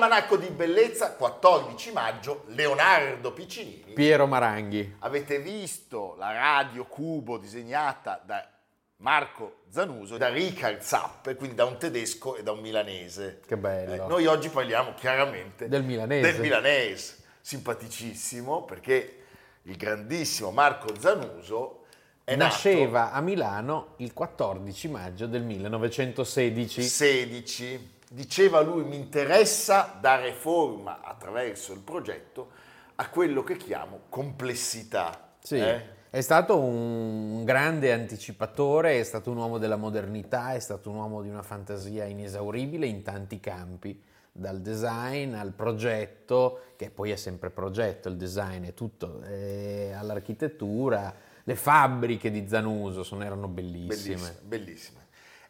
Almanacco di bellezza, 14 maggio, Leonardo Piccinini. Piero Maranghi. Avete visto la radio cubo disegnata da Marco Zanuso, da Richard Zapp, quindi da un tedesco e da un milanese. Che bello. Eh, noi oggi parliamo chiaramente del milanese. Del milanese, simpaticissimo, perché il grandissimo Marco Zanuso Nasceva nato a Milano il 14 maggio del 1916. 16 diceva lui, mi interessa dare forma attraverso il progetto a quello che chiamo complessità. Sì. Eh? È stato un grande anticipatore, è stato un uomo della modernità, è stato un uomo di una fantasia inesauribile in tanti campi, dal design al progetto, che poi è sempre progetto, il design è tutto, eh, all'architettura, le fabbriche di Zanuso sono, erano bellissime. Bellissime, bellissime.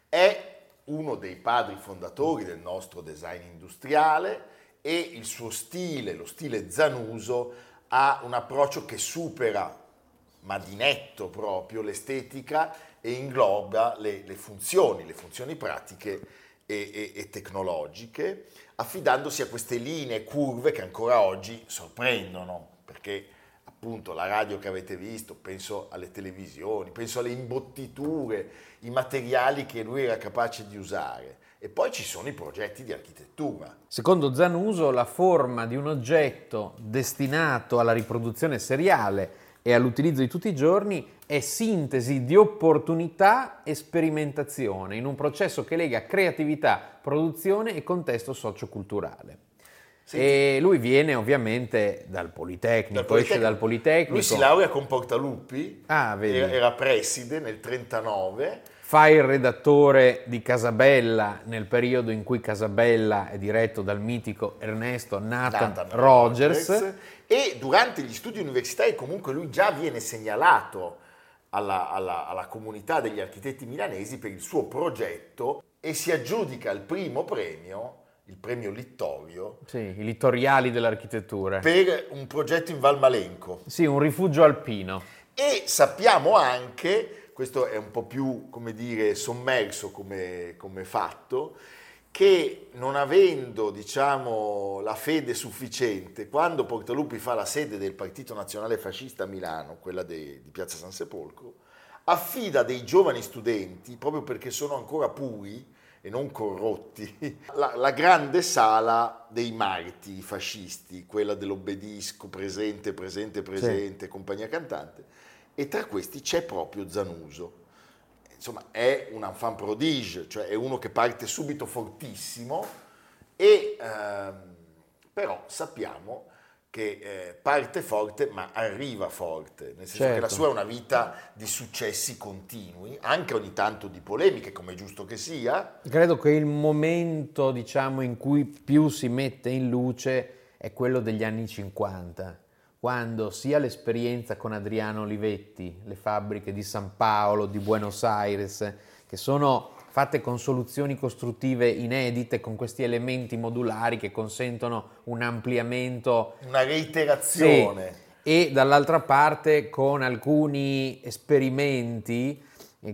È uno dei padri fondatori del nostro design industriale e il suo stile, lo stile Zanuso, ha un approccio che supera, ma di netto proprio, l'estetica e ingloba le, le funzioni, le funzioni pratiche e, e, e tecnologiche, affidandosi a queste linee curve che ancora oggi sorprendono, perché appunto la radio che avete visto, penso alle televisioni, penso alle imbottiture, i materiali che lui era capace di usare. E poi ci sono i progetti di architettura. Secondo Zanuso la forma di un oggetto destinato alla riproduzione seriale e all'utilizzo di tutti i giorni è sintesi di opportunità e sperimentazione in un processo che lega creatività, produzione e contesto socioculturale. Senti, e lui viene ovviamente dal Politecnico, dal Politecnico, esce dal Politecnico. Lui si laurea con Portaluppi, ah, era, era preside nel 39. Fa il redattore di Casabella nel periodo in cui Casabella è diretto dal mitico Ernesto Nathan, Nathan Rogers. Rogers. E durante gli studi universitari comunque lui già viene segnalato alla, alla, alla comunità degli architetti milanesi per il suo progetto e si aggiudica il primo premio il premio Littorio. Sì, i littoriali dell'architettura. Per un progetto in Valmalenco. Sì, un rifugio alpino. E sappiamo anche, questo è un po' più, come dire, sommerso come, come fatto, che non avendo, diciamo, la fede sufficiente, quando Portaluppi fa la sede del Partito Nazionale Fascista a Milano, quella de, di Piazza San Sepolcro, affida dei giovani studenti, proprio perché sono ancora puri, e non corrotti, la, la, grande sala dei martiri fascisti, quella dell'obbedisco, presente, presente, presente, sì. compagnia cantante, e tra questi c'è proprio Zanuso. Insomma, è un enfant prodige, cioè è uno che parte subito fortissimo, e ehm, però sappiamo che eh, parte forte ma arriva forte, nel senso certo. che la certo. sua è una vita di successi continui, anche ogni tanto di polemiche, come è giusto che sia. Credo che il momento diciamo, in cui più si mette in luce è quello degli anni 50, quando sia l'esperienza con Adriano Olivetti, le fabbriche di San Paolo, di Buenos Aires, che sono fatte con soluzioni costruttive inedite, con questi elementi modulari che consentono un ampliamento. Una reiterazione. Sì. E dall'altra parte con alcuni esperimenti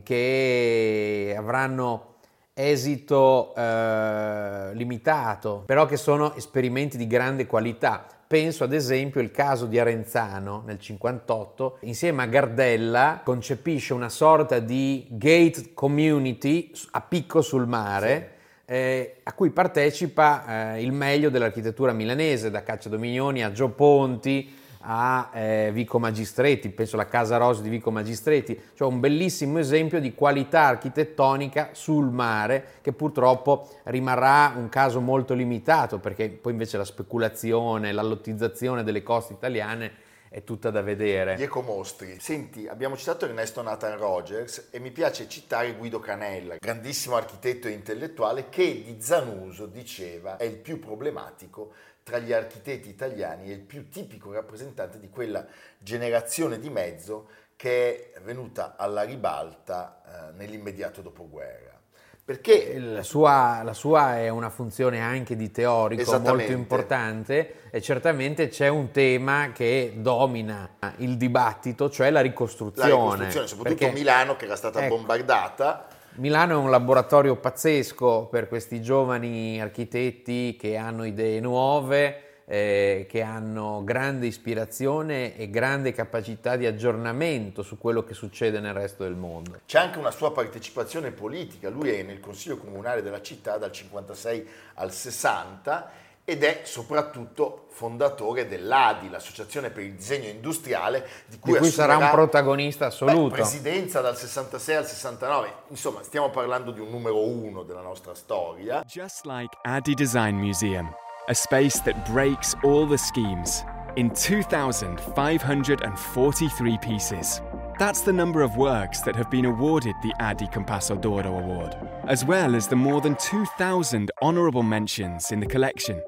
che avranno esito eh, limitato, però che sono esperimenti di grande qualità. Penso ad esempio al caso di Arenzano nel 58, insieme a Gardella concepisce una sorta di gate community a picco sul mare. Sì. Eh, a cui partecipa eh, il meglio dell'architettura milanese, da Caccia Dominioni a Gio Ponti, a eh, Vico Magistreti, penso alla Casa Rosa di Vico Magistreti, cioè un bellissimo esempio di qualità architettonica sul mare che purtroppo rimarrà un caso molto limitato perché poi invece la speculazione, l'allottizzazione delle coste italiane è tutta da vedere. Gli ecomostri. Senti, abbiamo citato Ernesto Nathan Rogers e mi piace citare Guido Canella, grandissimo architetto e intellettuale che di Zanuso diceva è il più problematico tra gli architetti italiani è il più tipico rappresentante di quella generazione di mezzo che è venuta alla ribalta eh, nell'immediato dopoguerra. Perché la sua, la sua, è una funzione anche di teorico molto importante e certamente c'è un tema che domina il dibattito, cioè la ricostruzione. La ricostruzione, soprattutto perché, Milano che era stata ecco, bombardata Milano è un laboratorio pazzesco per questi giovani architetti che hanno idee nuove, eh, che hanno grande ispirazione e grande capacità di aggiornamento su quello che succede nel resto del mondo. C'è anche una sua partecipazione politica, lui è nel Consiglio Comunale della città dal 56 al 60 ed è soprattutto fondatore dell'ADI, l'Associazione per il Disegno Industriale, di cui, di cui sarà un protagonista assoluto. Beh, presidenza dal 66 al 69, insomma stiamo parlando di un numero uno della nostra storia. Just like ADI Design Museum, a space that breaks all the schemes in 2,543 pieces. That's the number of works that have been awarded the Adi Compasso d'Oro Award, as well as the more than 2,000 honourable mentions in the collection.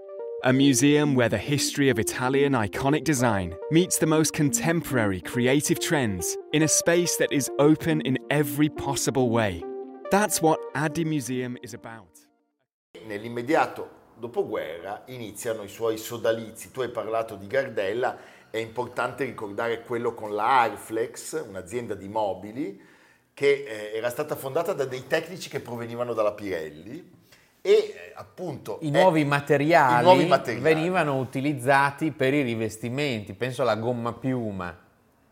A museum where the history of Italian iconic design meets the most contemporary creative trends in a space that is open in every possible way. That's what Addi Museum is about. Nell'immediato dopoguerra iniziano i suoi sodalizi. Tu hai parlato di Gardella, è importante ricordare quello con la Arflex, un'azienda di mobili che eh, era stata fondata da dei tecnici che provenivano dalla Pirelli e eh, appunto I nuovi, materiali, i nuovi materiali venivano utilizzati per i rivestimenti, penso alla gomma piuma.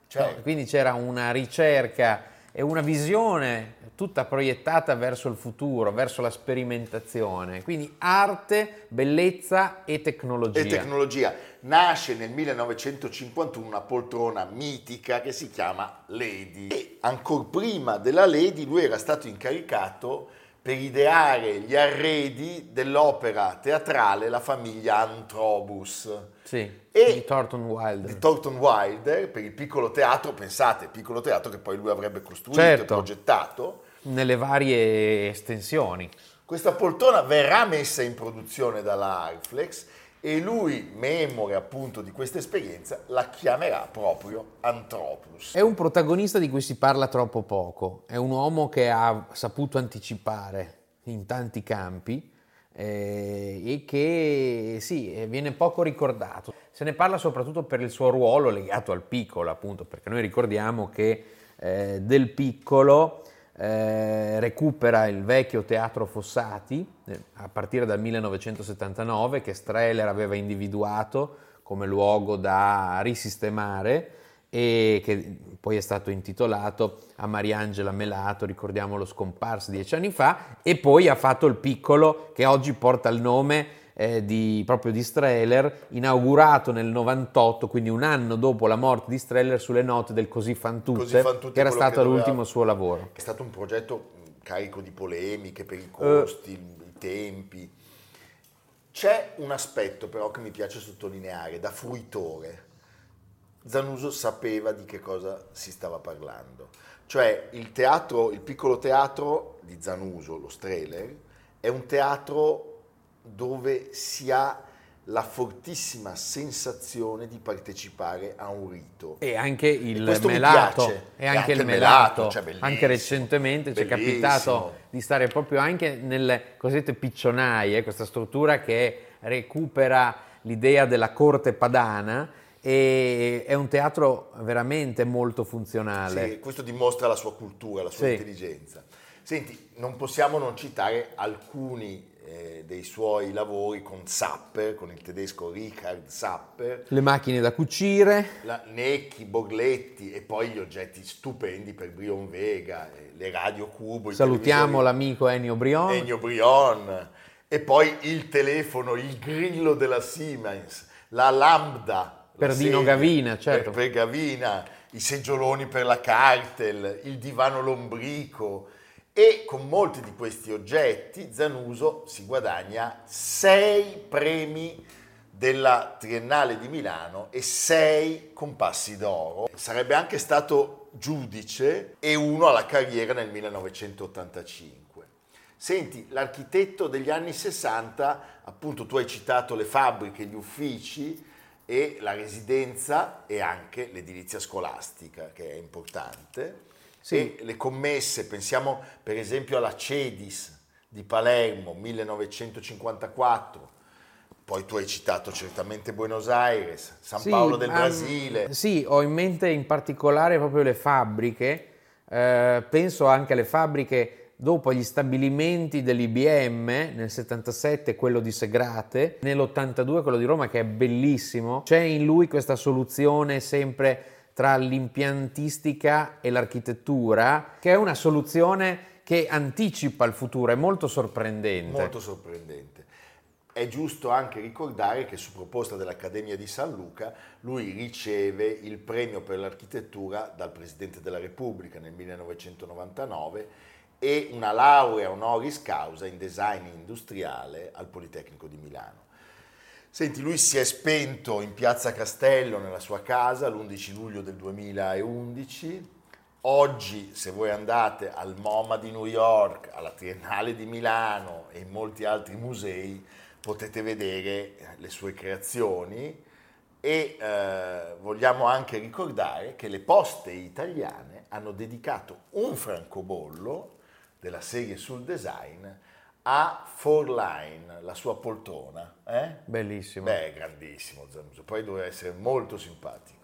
Certo. Quindi c'era una ricerca e una visione tutta proiettata verso il futuro, verso la sperimentazione. Quindi arte, bellezza e tecnologia. E tecnologia. Nasce nel 1951 una poltrona mitica che si chiama Lady. E ancora prima della Lady lui era stato incaricato per ideare gli arredi dell'opera teatrale La famiglia Antrobus. Sì, e di Thornton Wilder. Di Thornton Wilder per il piccolo teatro, pensate, piccolo teatro che poi lui avrebbe costruito certo. e progettato. Nelle varie estensioni. Questa poltrona verrà messa in produzione dalla Arflex e lui, memore appunto di questa esperienza, la chiamerà proprio Antropus. È un protagonista di cui si parla troppo poco, è un uomo che ha saputo anticipare in tanti campi eh, e che sì, viene poco ricordato. Se ne parla soprattutto per il suo ruolo legato al piccolo, appunto, perché noi ricordiamo che eh, del piccolo eh, recupera il vecchio teatro Fossati eh, a partire dal 1979 che Streller aveva individuato come luogo da risistemare e che poi è stato intitolato a Mariangela Melato, ricordiamolo scomparso dieci anni fa, e poi ha fatto il piccolo che oggi porta il nome eh, di, proprio di Streller, inaugurato nel 98, quindi un anno dopo la morte di Streller, sulle note del Così fan tutte, Così fan tutte che era stato che l'ultimo suo lavoro. È stato un progetto carico di polemiche per i costi, uh, i tempi. C'è un aspetto però che mi piace sottolineare, da fruitore. Zanuso sapeva di che cosa si stava parlando. Cioè il teatro, il piccolo teatro di Zanuso, lo Streller, è un teatro dove si ha la fortissima sensazione di partecipare a un rito. E anche il e melato. E anche, anche il melato. Cioè anche recentemente ci è capitato di stare proprio anche nelle cosiddette piccionaie, questa struttura che recupera l'idea della corte padana e è un teatro veramente molto funzionale. Sì, questo dimostra la sua cultura, la sua sì. intelligenza. Senti, non possiamo non citare alcuni eh, dei suoi lavori con Sapper, con il tedesco Richard Sapper. Le macchine da cucire. La, Necchi, Borgletti e poi gli oggetti stupendi per Brion Vega, eh, le radio cubo. Salutiamo l'amico Ennio Brion. Ennio Brion. E poi il telefono, il grillo della Siemens, la Lambda. Per la Dino Gavina, certo. Per, per Gavina, i seggioloni per la cartel, il divano lombrico e con molti di questi oggetti Zanuso si guadagna sei premi della Triennale di Milano e sei compassi d'oro. Sarebbe anche stato giudice e uno alla carriera nel 1985. Senti, l'architetto degli anni 60, appunto tu hai citato le fabbriche, gli uffici e la residenza e anche l'edilizia scolastica, che è importante sì. le commesse, pensiamo per esempio alla Cedis di Palermo 1954, poi tu hai citato certamente Buenos Aires, San sì, Paolo del um, Brasile. Sì, ho in mente in particolare proprio le fabbriche, eh, penso anche alle fabbriche dopo gli stabilimenti dell'IBM, nel 77 quello di Segrate, nell'82 quello di Roma che è bellissimo, c'è in lui questa soluzione sempre tra l'impiantistica e l'architettura, che è una soluzione che anticipa il futuro, è molto sorprendente. Molto sorprendente. È giusto anche ricordare che su proposta dell'Accademia di San Luca lui riceve il premio per l'architettura dal Presidente della Repubblica nel 1999 e una laurea honoris causa in design industriale al Politecnico di Milano. Senti, lui si è spento in piazza Castello nella sua casa l'11 luglio del 2011. Oggi, se voi andate al MoMA di New York, alla Triennale di Milano e in molti altri musei, potete vedere le sue creazioni e eh, vogliamo anche ricordare che le poste italiane hanno dedicato un francobollo della serie sul design a four line, la sua poltrona. Eh? Bellissimo. Beh, grandissimo Zanuso. Poi doveva essere molto simpatico.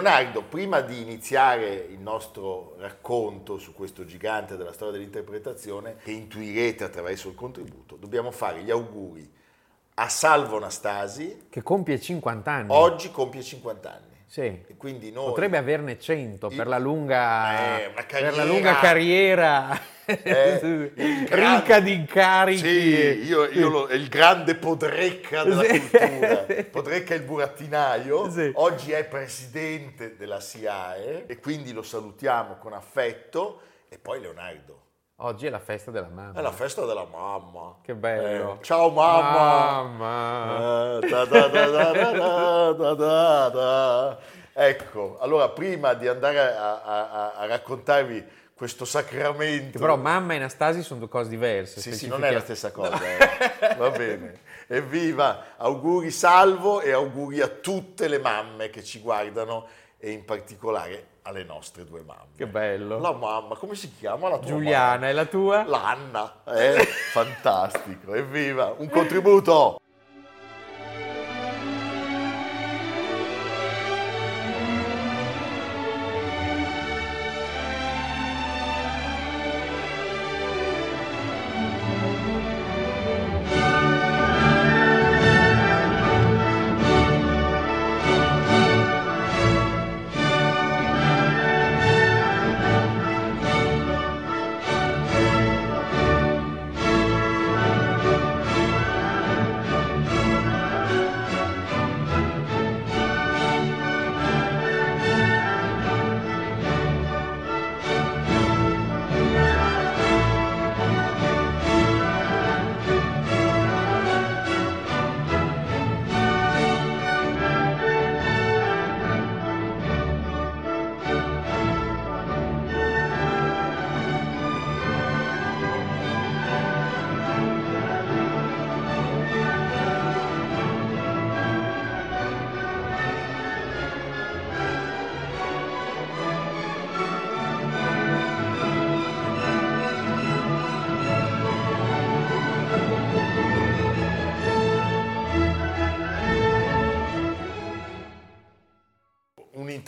Leonardo, prima di iniziare il nostro racconto su questo gigante della storia dell'interpretazione, che intuirete attraverso il contributo, dobbiamo fare gli auguri a Salvo Anastasi. Che compie 50 anni. Oggi compie 50 anni. Sì. Noi, Potrebbe averne 100 per la lunga, eh, per la lunga carriera eh, ricca di incarichi. Sì, io, io lo, il grande Podrecca della sì. cultura. Podrecca il burattinaio, sì. oggi è presidente della SIAE e quindi lo salutiamo con affetto. E poi Leonardo. Oggi è la festa della mamma. È la festa della mamma. Che bello. Eh, ciao mamma. Mamma. Ecco, allora prima di andare a, a, a raccontarvi questo sacramento. Che però mamma e Anastasi sono due cose diverse. Sì, sì, non è la stessa cosa. Eh. Va bene. Evviva, auguri salvo e auguri a tutte le mamme che ci guardano e in particolare alle nostre due mamme. Che bello. La mamma, come si chiama la tua Giuliana, mamma? e la tua? L'Anna, eh? fantastico, evviva, un contributo.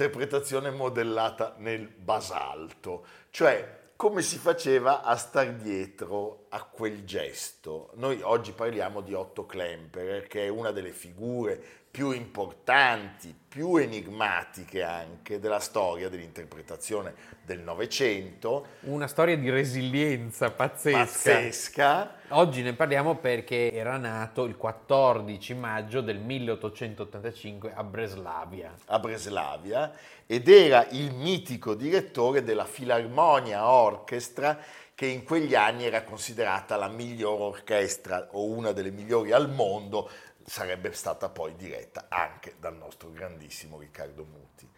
Un'interpretazione modellata nel basalto, cioè come si faceva a star dietro a quel gesto. Noi oggi parliamo di Otto Klemperer, che è una delle figure più importanti, più enigmatiche anche della storia dell'interpretazione del Novecento. Una storia di resilienza pazzesca. Pazzesca. Oggi ne parliamo perché era nato il 14 maggio del 1885 a Breslavia. A Breslavia ed era il mitico direttore della Filarmonia Orchestra che in quegli anni era considerata la migliore orchestra o una delle migliori al mondo sarebbe stata poi diretta anche dal nostro grandissimo Riccardo Muti.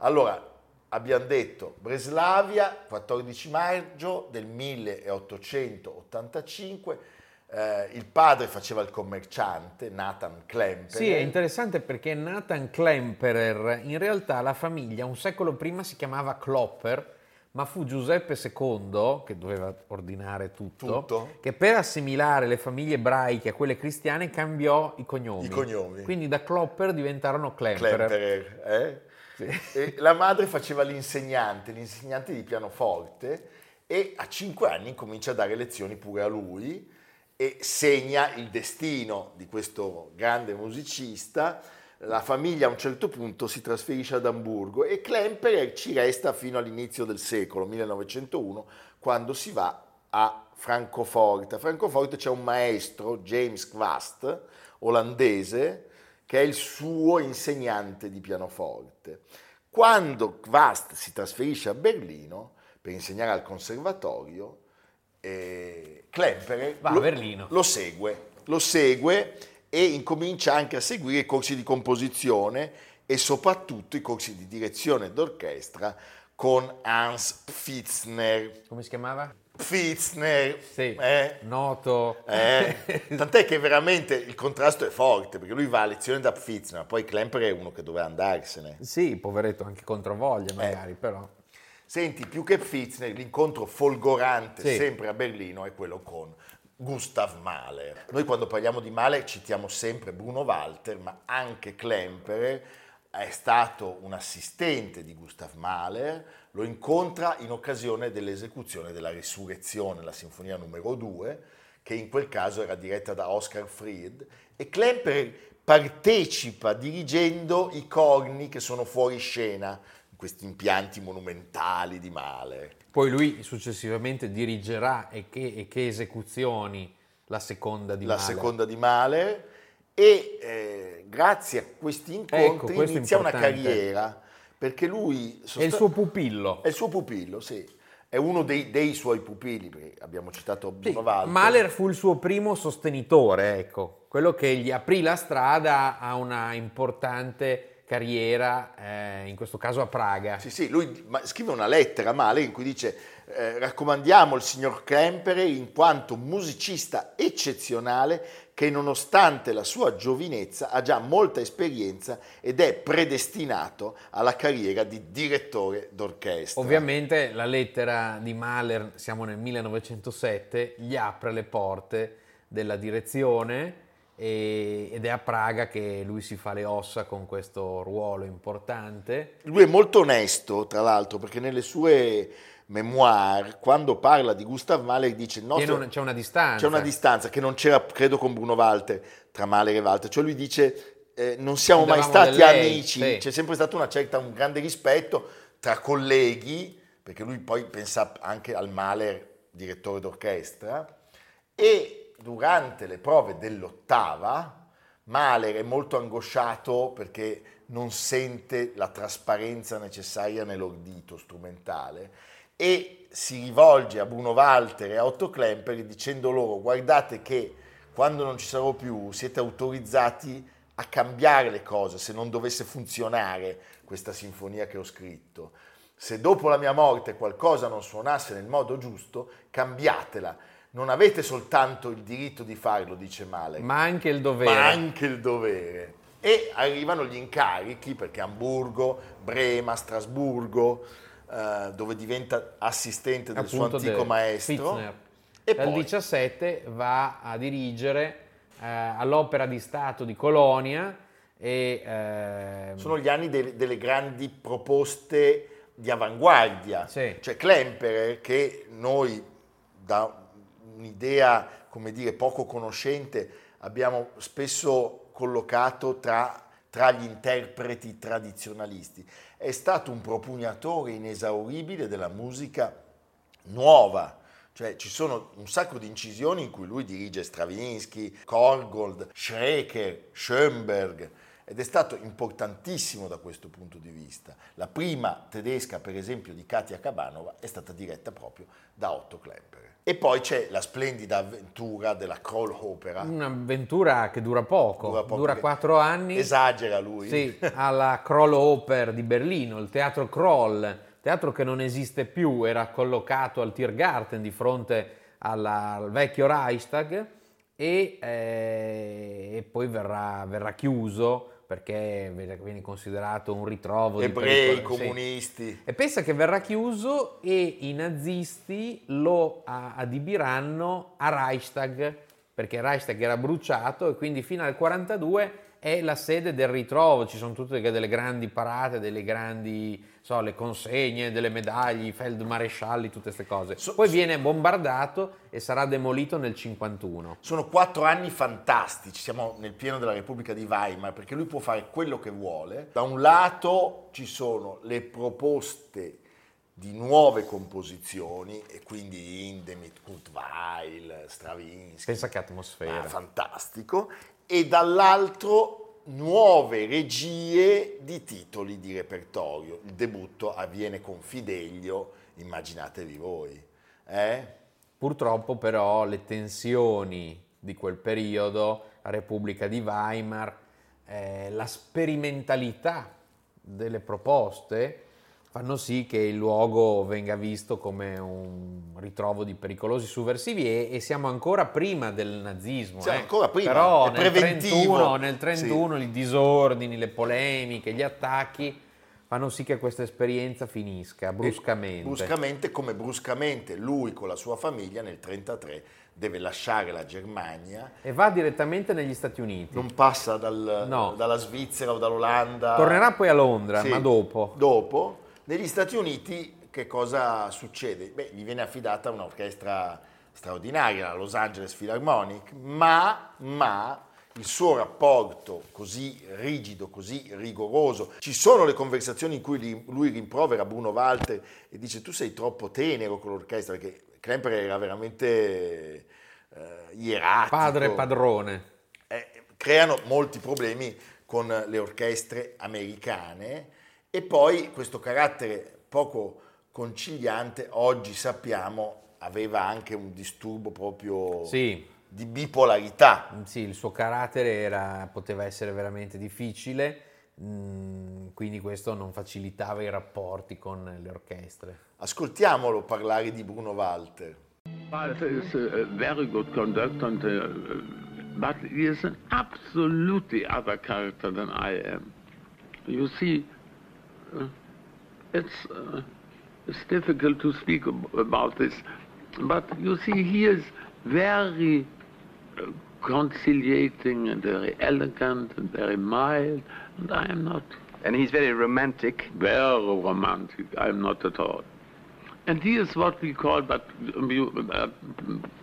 Allora, abbiamo detto Breslavia, 14 maggio del 1885, eh, il padre faceva il commerciante, Nathan Klemperer. Sì, è interessante perché Nathan Klemperer, in realtà la famiglia un secolo prima si chiamava Klopper, ma fu Giuseppe II, che doveva ordinare tutto, tutto, che per assimilare le famiglie ebraiche a quelle cristiane cambiò i cognomi. I cognomi. Quindi da Klopper diventarono Klemperer. Klemperer eh? sì. la madre faceva l'insegnante, l'insegnante di pianoforte e a cinque anni comincia a dare lezioni pure a lui e segna il destino di questo grande musicista la famiglia a un certo punto si trasferisce ad Amburgo e Klemperer ci resta fino all'inizio del secolo, 1901, quando si va a Francoforte. A Francoforte c'è un maestro, James Quast, olandese, che è il suo insegnante di pianoforte. Quando Quast si trasferisce a Berlino per insegnare al conservatorio, eh, Klemperer lo, lo segue, lo segue e incomincia anche a seguire i corsi di composizione e soprattutto i corsi di direzione d'orchestra con Hans Pfitzner. Come si chiamava? Pfitzner, sì, eh, noto. Eh, tant'è che veramente il contrasto è forte, perché lui va a lezione da Pfitzner, poi Klemper è uno che doveva andarsene. Sì, poveretto, anche contro voglia magari, eh. però. Senti, più che Pfitzner, l'incontro folgorante sì. sempre a Berlino è quello con Gustav Mahler. Noi quando parliamo di Mahler citiamo sempre Bruno Walter, ma anche Klemperer è stato un assistente di Gustav Mahler, lo incontra in occasione dell'esecuzione della Risurrezione, la sinfonia numero 2, che in quel caso era diretta da Oscar Fried, e Klemperer partecipa dirigendo i corni che sono fuori scena, questi impianti monumentali di Mahler. Poi lui successivamente dirigerà e che, e che esecuzioni la seconda di la Mahler. La seconda di Mahler e eh, grazie a questi incontri ecco, inizia una carriera perché lui... Sost- è il suo pupillo. È il suo pupillo, sì. È uno dei, dei suoi pupilli, abbiamo citato sì, Walter. Mahler fu il suo primo sostenitore, ecco, quello che gli aprì la strada a una importante carriera, eh, in questo caso a Praga. Sì, sì, lui scrive una lettera a Mahler in cui dice eh, raccomandiamo il signor Klemperer in quanto musicista eccezionale che nonostante la sua giovinezza ha già molta esperienza ed è predestinato alla carriera di direttore d'orchestra. Ovviamente la lettera di Mahler, siamo nel 1907, gli apre le porte della direzione ed è a Praga che lui si fa le ossa con questo ruolo importante. Lui è molto onesto, tra l'altro, perché nelle sue memoir, quando parla di Gustav Mahler dice no, c'è una distanza. C'è una distanza che non c'era, credo, con Bruno Walter, tra Mahler e Walter. Cioè lui dice eh, non siamo mai stati amici, sì. c'è sempre stato una certa, un grande rispetto tra colleghi, perché lui poi pensa anche al Mahler direttore d'orchestra, e durante le prove dell'ottava Mahler è molto angosciato perché non sente la trasparenza necessaria nell'ordito strumentale e si rivolge a Bruno Walter e a Otto Klemper dicendo loro guardate che quando non ci sarò più siete autorizzati a cambiare le cose se non dovesse funzionare questa sinfonia che ho scritto. Se dopo la mia morte qualcosa non suonasse nel modo giusto, cambiatela. Non avete soltanto il diritto di farlo, dice Male, ma anche il dovere. Ma anche il dovere. E arrivano gli incarichi perché Hamburgo, Brema, Strasburgo, eh, dove diventa assistente del Appunto suo antico maestro. Fitzner. E Dal poi... 17 va a dirigere eh, all'Opera di Stato di Colonia. E, eh... Sono gli anni de- delle grandi proposte di avanguardia. Sì. Cioè Klemperer, che noi da un'idea, come dire, poco conoscente, abbiamo spesso collocato tra tra gli interpreti tradizionalisti. È stato un propugnatore inesauribile della musica nuova, cioè ci sono un sacco di incisioni in cui lui dirige Stravinsky, Korgold, Schreker, Schoenberg ed è stato importantissimo da questo punto di vista. La prima tedesca, per esempio, di Katia Kabanova è stata diretta proprio da Otto Klemperer. E poi c'è la splendida avventura della Kroll Opera. Un'avventura che dura poco, dura, poco dura quattro anni. Esagera lui. Sì, alla Kroll Oper di Berlino, il teatro Kroll, teatro che non esiste più, era collocato al Tiergarten di fronte alla, al vecchio Reichstag e, eh, e poi verrà, verrà chiuso perché viene considerato un ritrovo ebrei, di comunisti. Sì. E pensa che verrà chiuso e i nazisti lo adibiranno a Reichstag, perché Reichstag era bruciato e quindi fino al 42 è la sede del ritrovo, ci sono tutte delle grandi parate, delle grandi, so, le consegne, delle medaglie, i feldmarescialli, tutte queste cose. Poi viene bombardato e sarà demolito nel 51. Sono quattro anni fantastici, siamo nel pieno della Repubblica di Weimar, perché lui può fare quello che vuole. Da un lato ci sono le proposte di nuove composizioni e quindi Indemit, Kurt Weill, Stravinsky. Pensa che atmosfera. Ah, fantastico e dall'altro nuove regie di titoli di repertorio. Il debutto avviene con Fidelio, immaginatevi voi. Eh? Purtroppo però le tensioni di quel periodo, la Repubblica di Weimar, eh, la sperimentalità delle proposte, fanno sì che il luogo venga visto come un ritrovo di pericolosi sovversivi e, e siamo ancora prima del nazismo. Siamo eh. ancora prima, Però nel preventivo. 31, nel 31 sì. i disordini, le polemiche, gli attacchi fanno sì che questa esperienza finisca bruscamente. E bruscamente, come bruscamente lui con la sua famiglia nel 33 deve lasciare la Germania. E va direttamente negli Stati Uniti. Non passa dal, no. dalla Svizzera o dall'Olanda. Tornerà poi a Londra, sì, ma dopo. Dopo negli Stati Uniti che cosa succede? Beh, gli viene affidata un'orchestra straordinaria, la Los Angeles Philharmonic, ma, ma il suo rapporto così rigido, così rigoroso. Ci sono le conversazioni in cui lui rimprovera Bruno Walter e dice tu sei troppo tenero con l'orchestra, perché Klemper era veramente eh, ieratico. Padre padrone. Eh, creano molti problemi con le orchestre americane e poi questo carattere poco conciliante, oggi sappiamo, aveva anche un disturbo proprio sì. di bipolarità. Sì, il suo carattere era, poteva essere veramente difficile, mm, quindi questo non facilitava i rapporti con le orchestre. Ascoltiamolo parlare di Bruno Walter. Walter is a very good conductor, and, uh, but he is an absolutely other character than I am. You see, uh, it's, uh, it's difficult to speak about this, but you see, he is very uh, conciliating and very elegant and very mild, and I am not. And he's very romantic. Very romantic. I'm not at all. And he is what we call, but uh,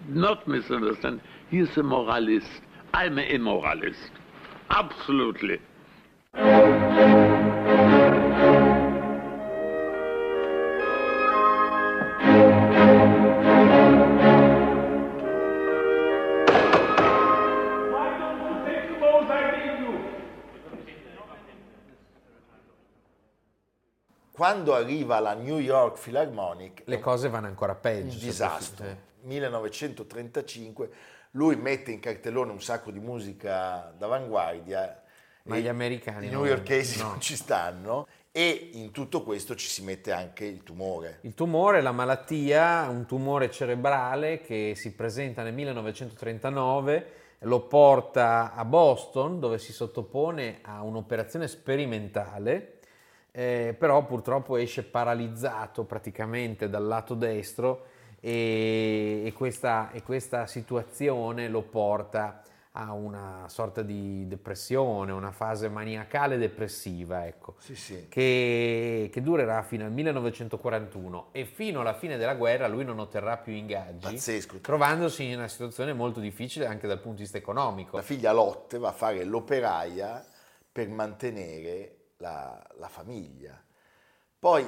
not misunderstand, he is a moralist. I'm an immoralist. Absolutely. Quando arriva la New York Philharmonic, Le cose vanno ancora peggio. un disastro. eh. 1935, lui mette in cartellone un sacco di musica d'avanguardia. Ma gli americani I newyorkesi No. non ci stanno e in tutto questo ci si mette anche il tumore. Il tumore, la malattia, un tumore cerebrale che si presenta nel 1939, lo porta a Boston dove si sottopone a un'operazione sperimentale, eh, però purtroppo esce paralizzato praticamente dal lato destro e, e questa, e questa situazione lo porta a una sorta di depressione, una fase maniacale depressiva, ecco Sì, sì. che, che durerà fino al 1941 e fino alla fine della guerra lui non otterrà più ingaggi, Pazzesco. trovandosi in una situazione molto difficile anche dal punto di vista economico. La figlia Lotte va a fare l'operaia per mantenere la, la famiglia. Poi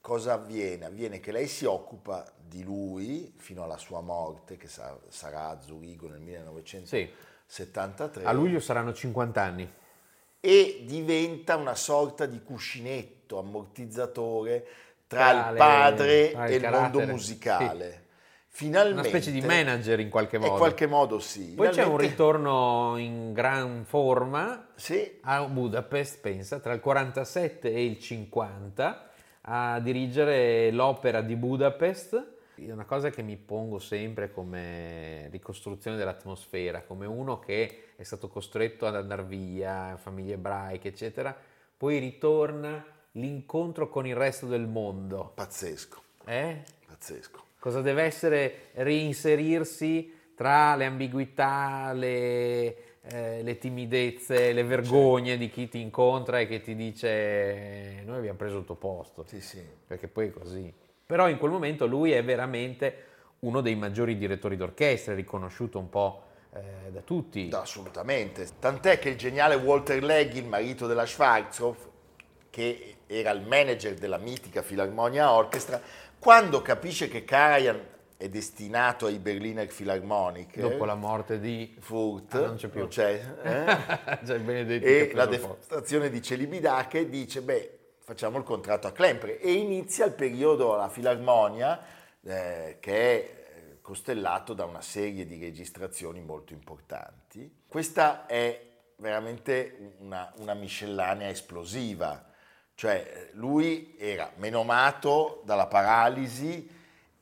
cosa avviene? Avviene che lei si occupa di lui fino alla sua morte, che sa- sarà a Zurigo nel 1973. A luglio saranno 50 anni. e diventa una sorta di cuscinetto, ammortizzatore tra, Tra il le- padre il e il mondo carattere, musicale. Finalmente, Una specie di manager in qualche modo. In qualche modo sì. Poi c'è un Finalmente- ritorno in gran forma Sì, a Budapest, pensa, tra il 47 e il 50 a dirigere l'opera di Budapest. È una cosa che mi pongo sempre come ricostruzione dell'atmosfera, come uno che è stato costretto ad andare via, famiglie ebraiche, eccetera, poi ritorna l'incontro con il resto del mondo. pazzesco, Eh? pazzesco. Cosa deve essere reinserirsi tra le ambiguità, le, eh, le timidezze, le vergogne di chi ti incontra e che ti dice noi abbiamo preso il tuo posto, Sì, sì. perché poi è così. Però in quel momento lui è veramente uno dei maggiori direttori d'orchestra, riconosciuto un po' eh, da tutti. No, assolutamente. Tant'è che il geniale Walter Legge, il marito della Schwarzkopf, che era il manager della mitica Philharmonia Orchestra, quando capisce che Karajan è destinato ai Berliner Philharmonic, Dopo la morte di Furt, Ah, non c'è più. c'è, eh? C'è che ha e la devastazione di Celibidache dice, beh, facciamo il contratto a Klemper e inizia il periodo alla Filarmonia eh, che è eh, costellato da una serie di registrazioni molto importanti. Questa è veramente una, una miscellanea esplosiva, cioè lui era menomato dalla paralisi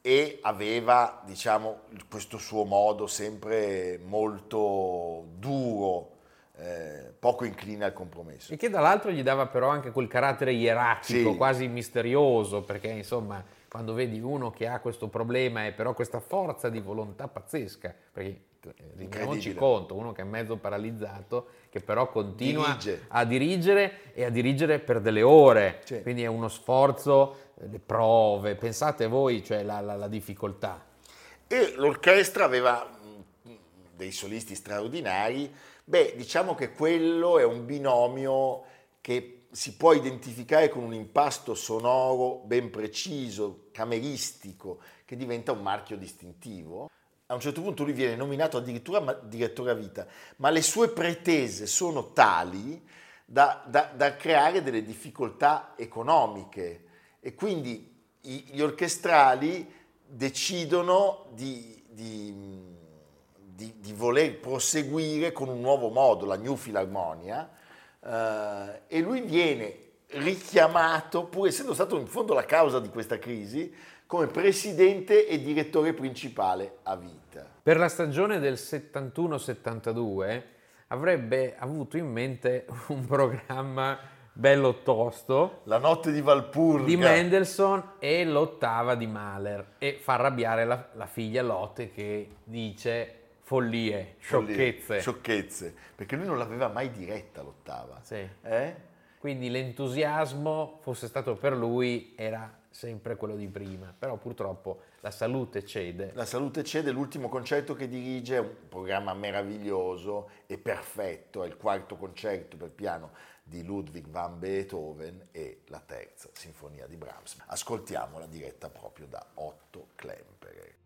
e aveva, diciamo, questo suo modo sempre molto duro, eh, poco incline al compromesso. E che dall'altro gli dava però anche quel carattere ierarchico, Sì. quasi misterioso, perché insomma quando vedi uno che ha questo problema e però questa forza di volontà pazzesca, perché rendiamoci Incredibile. conto, uno che è mezzo paralizzato, che però continua Dirige. a dirigere e a dirigere per delle ore, Sì. quindi è uno sforzo, eh, le prove, pensate voi, cioè la, la- la difficoltà. E l'orchestra aveva mh, dei solisti straordinari. Beh, diciamo che quello è un binomio che si può identificare con un impasto sonoro ben preciso, cameristico, che diventa un marchio distintivo. A un certo punto lui viene nominato addirittura direttore a vita, ma le sue pretese sono tali da, da- da creare delle difficoltà economiche e quindi i- gli orchestrali decidono di, di- di- di voler proseguire con un nuovo modo, la New Philharmonia, eh, e lui viene richiamato, pur essendo stato in fondo la causa di questa crisi, come presidente e direttore principale a vita. Per la stagione del 71-72 avrebbe avuto in mente un programma bello tosto La notte di Valpurga. di Mendelssohn e l'ottava di Mahler e fa arrabbiare la, la figlia Lotte che dice follie, sciocchezze. Sciocchezze, perché lui non l'aveva mai diretta l'ottava. Sì. Eh? Quindi l'entusiasmo fosse stato per lui era sempre quello di prima, però purtroppo la salute cede. La salute cede, l'ultimo concerto che dirige è un programma meraviglioso e perfetto, è il quarto concerto per piano di Ludwig van Beethoven e la terza sinfonia di Brahms. Ascoltiamola diretta proprio da Otto Klemperer.